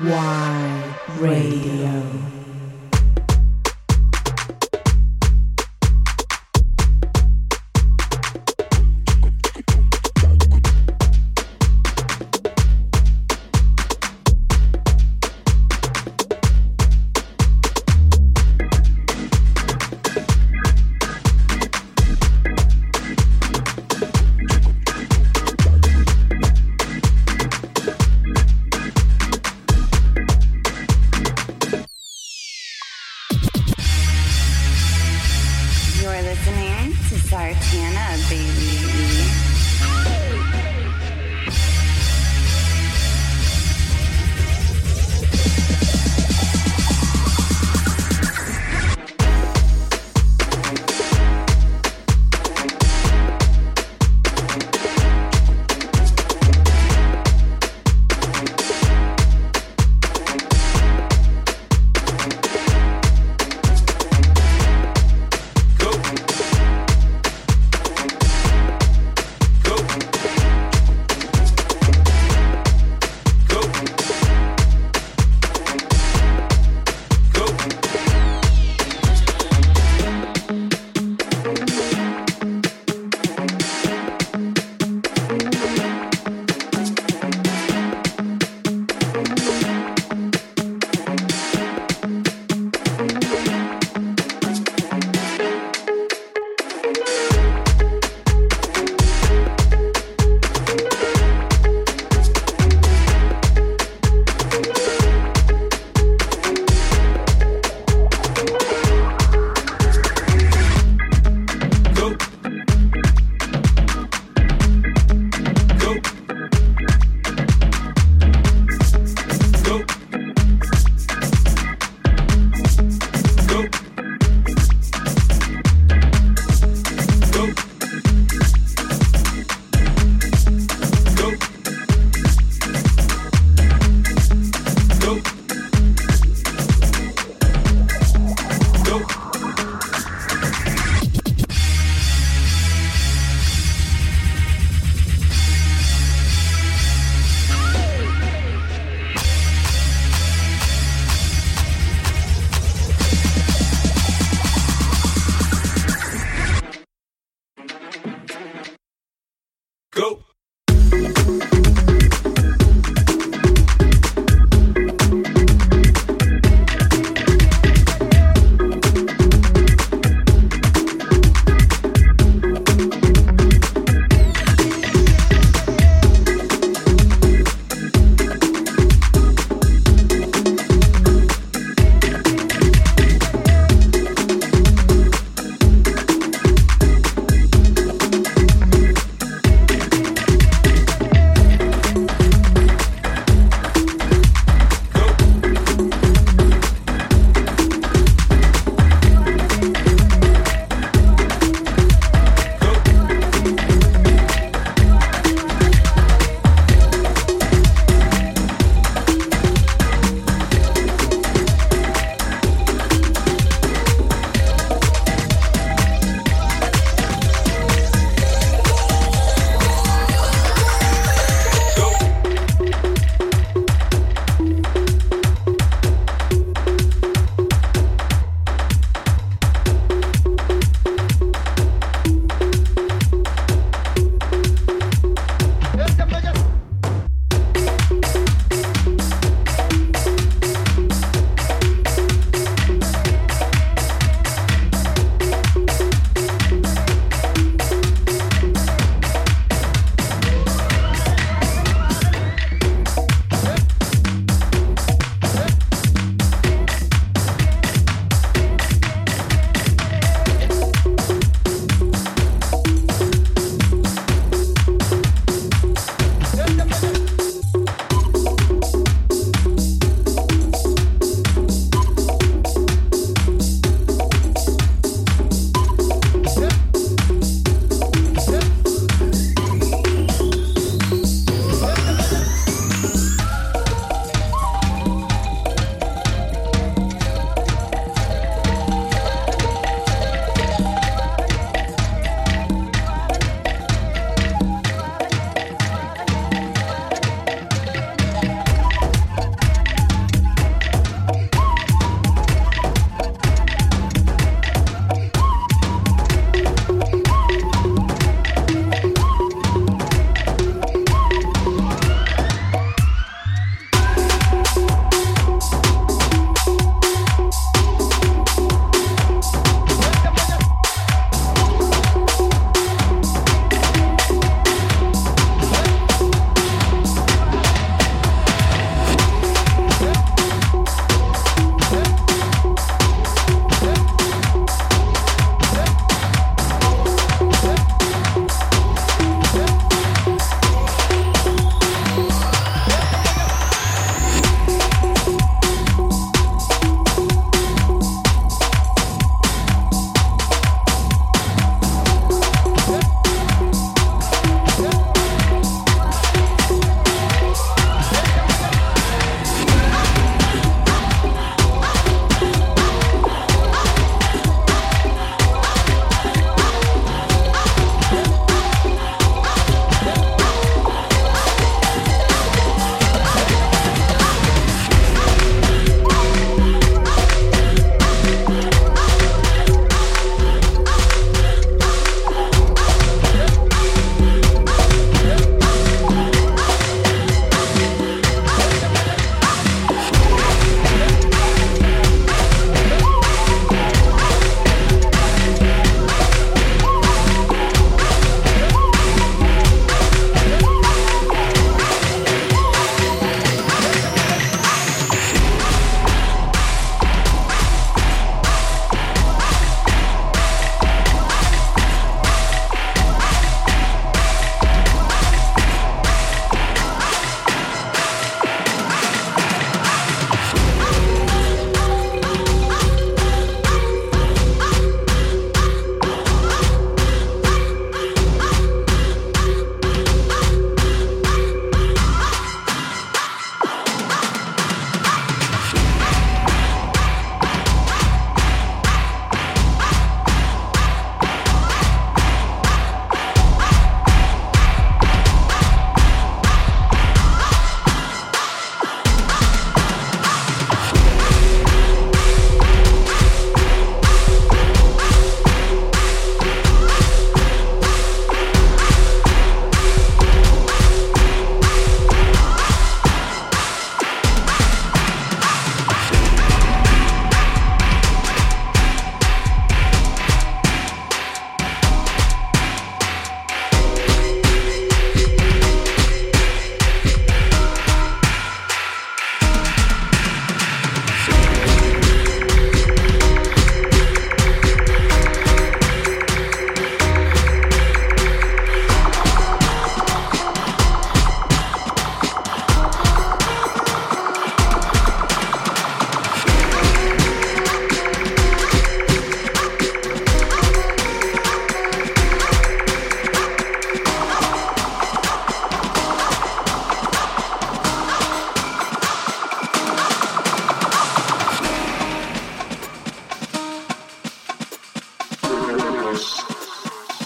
Y Radio.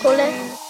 好嘞。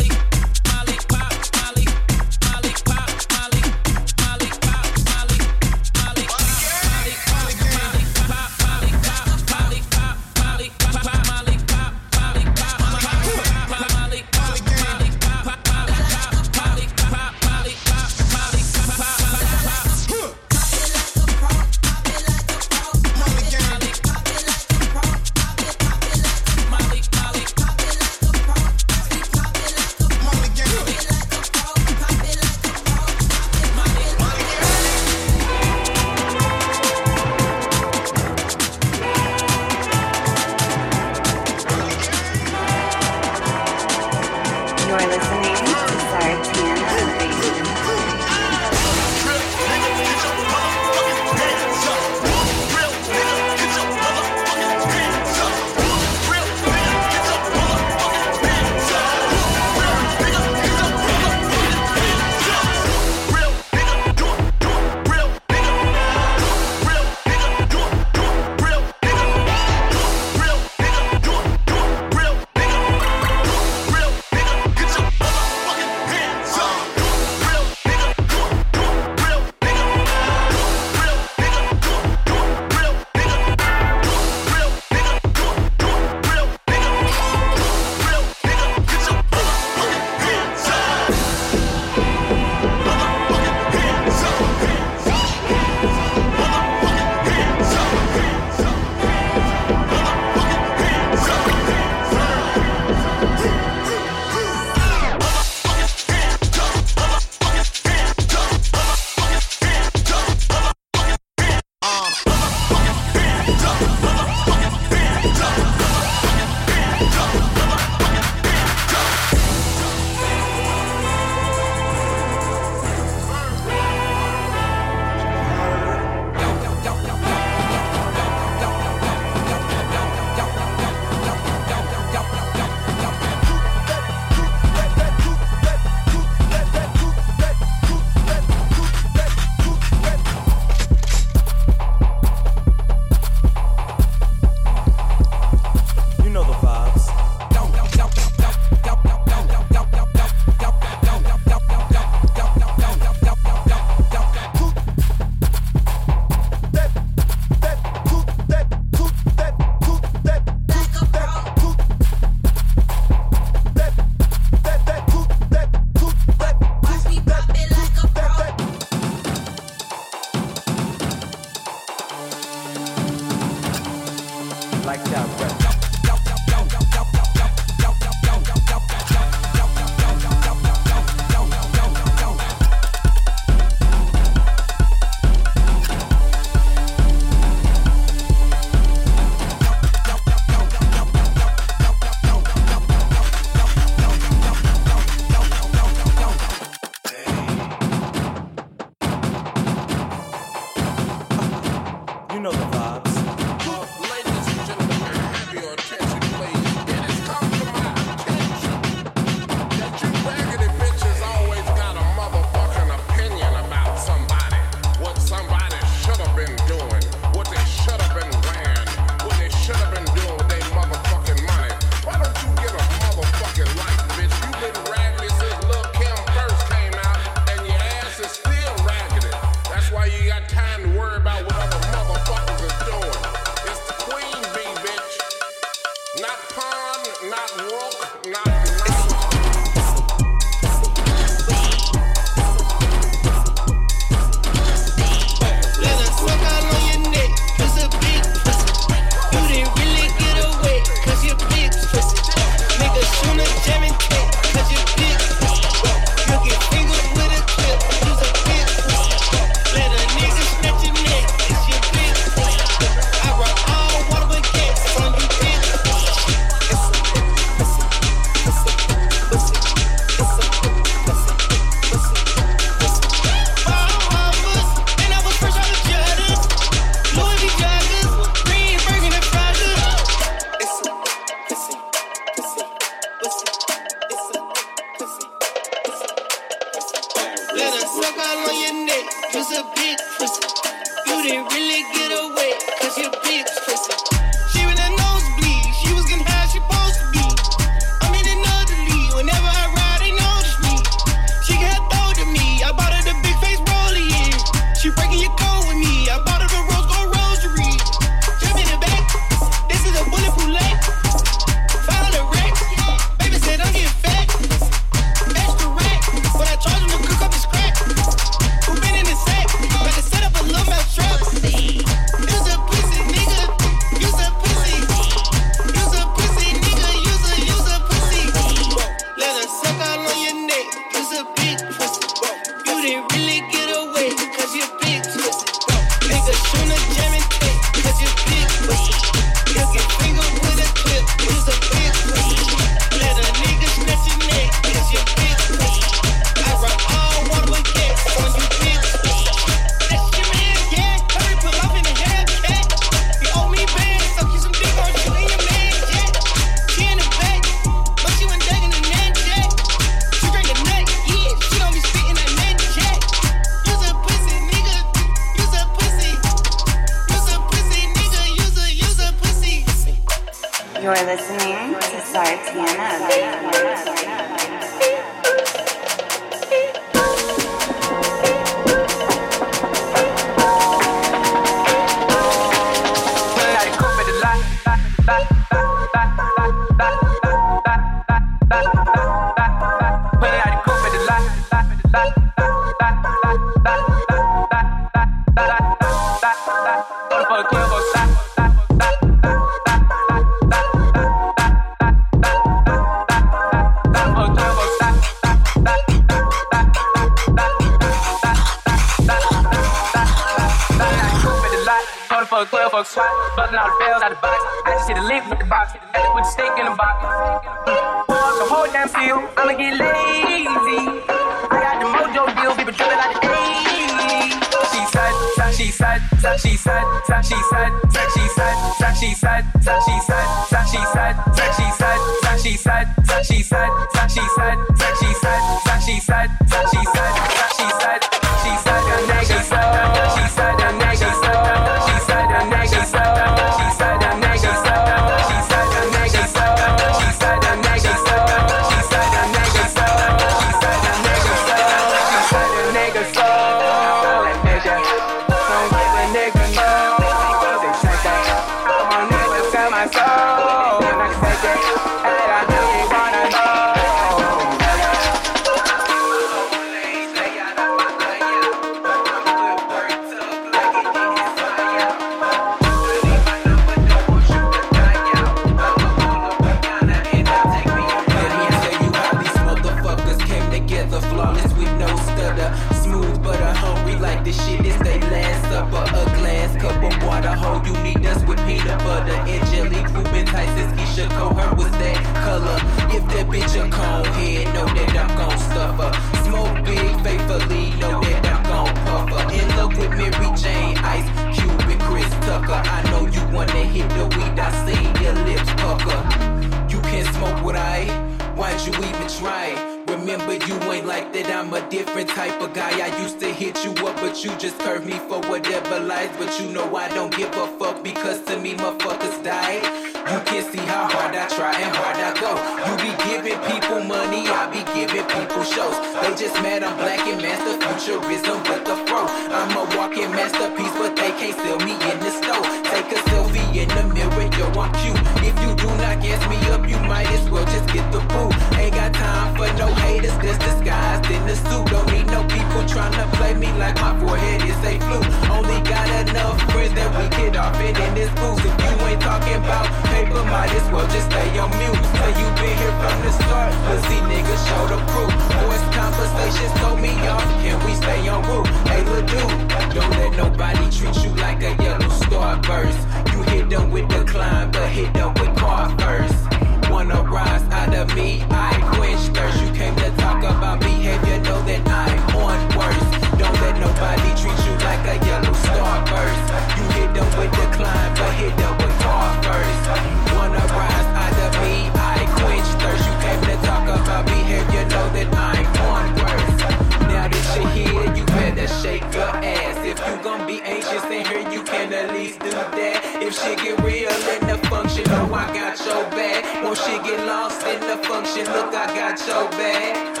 Function, look I got your back.